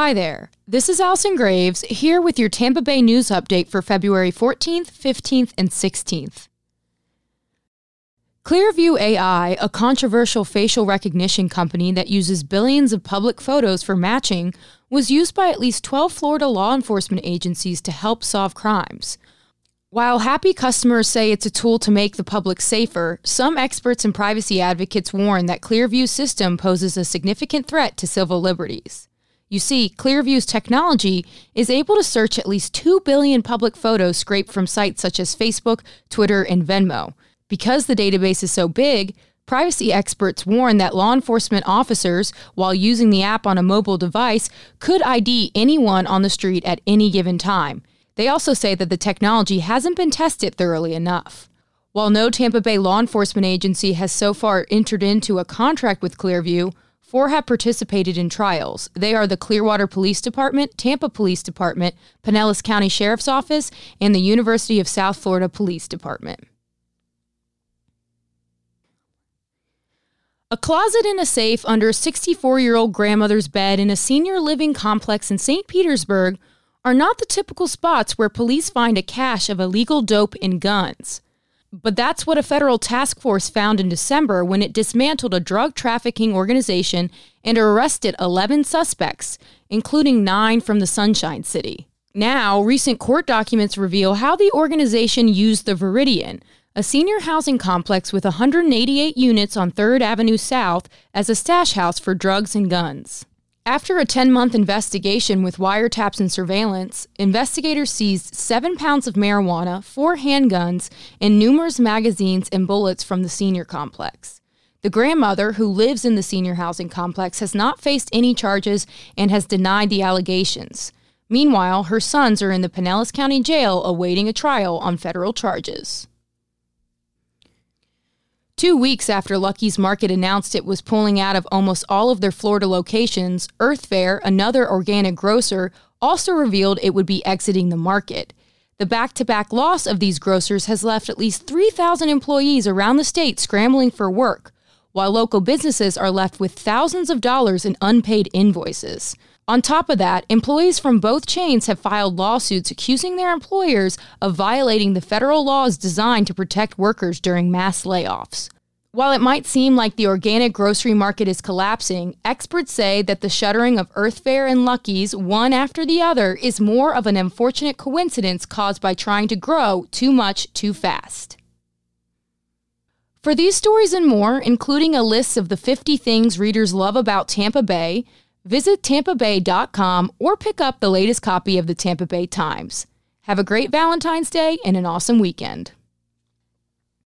Hi there. This is Allison Graves here with your Tampa Bay news update for February 14th, 15th, and 16th. Clearview AI, a controversial facial recognition company that uses billions of public photos for matching, was used by at least 12 Florida law enforcement agencies to help solve crimes. While happy customers say it's a tool to make the public safer, some experts and privacy advocates warn that Clearview's system poses a significant threat to civil liberties. You see, Clearview's technology is able to search at least 2 billion public photos scraped from sites such as Facebook, Twitter, and Venmo. Because the database is so big, privacy experts warn that law enforcement officers, while using the app on a mobile device, could ID anyone on the street at any given time. They also say that the technology hasn't been tested thoroughly enough. While no Tampa Bay law enforcement agency has so far entered into a contract with Clearview, Four have participated in trials. They are the Clearwater Police Department, Tampa Police Department, Pinellas County Sheriff's Office, and the University of South Florida Police Department. A closet in a safe under a 64 year old grandmother's bed in a senior living complex in St. Petersburg are not the typical spots where police find a cache of illegal dope and guns. But that's what a federal task force found in December when it dismantled a drug trafficking organization and arrested 11 suspects, including nine from the Sunshine City. Now, recent court documents reveal how the organization used the Viridian, a senior housing complex with 188 units on 3rd Avenue South, as a stash house for drugs and guns. After a 10 month investigation with wiretaps and surveillance, investigators seized seven pounds of marijuana, four handguns, and numerous magazines and bullets from the senior complex. The grandmother, who lives in the senior housing complex, has not faced any charges and has denied the allegations. Meanwhile, her sons are in the Pinellas County Jail awaiting a trial on federal charges. Two weeks after Lucky's Market announced it was pulling out of almost all of their Florida locations, Earth Fare, another organic grocer, also revealed it would be exiting the market. The back to back loss of these grocers has left at least 3,000 employees around the state scrambling for work, while local businesses are left with thousands of dollars in unpaid invoices. On top of that, employees from both chains have filed lawsuits accusing their employers of violating the federal laws designed to protect workers during mass layoffs. While it might seem like the organic grocery market is collapsing, experts say that the shuttering of Earth Fare and Lucky's one after the other is more of an unfortunate coincidence caused by trying to grow too much too fast. For these stories and more, including a list of the 50 things readers love about Tampa Bay, Visit tampabay.com or pick up the latest copy of the Tampa Bay Times. Have a great Valentine's Day and an awesome weekend.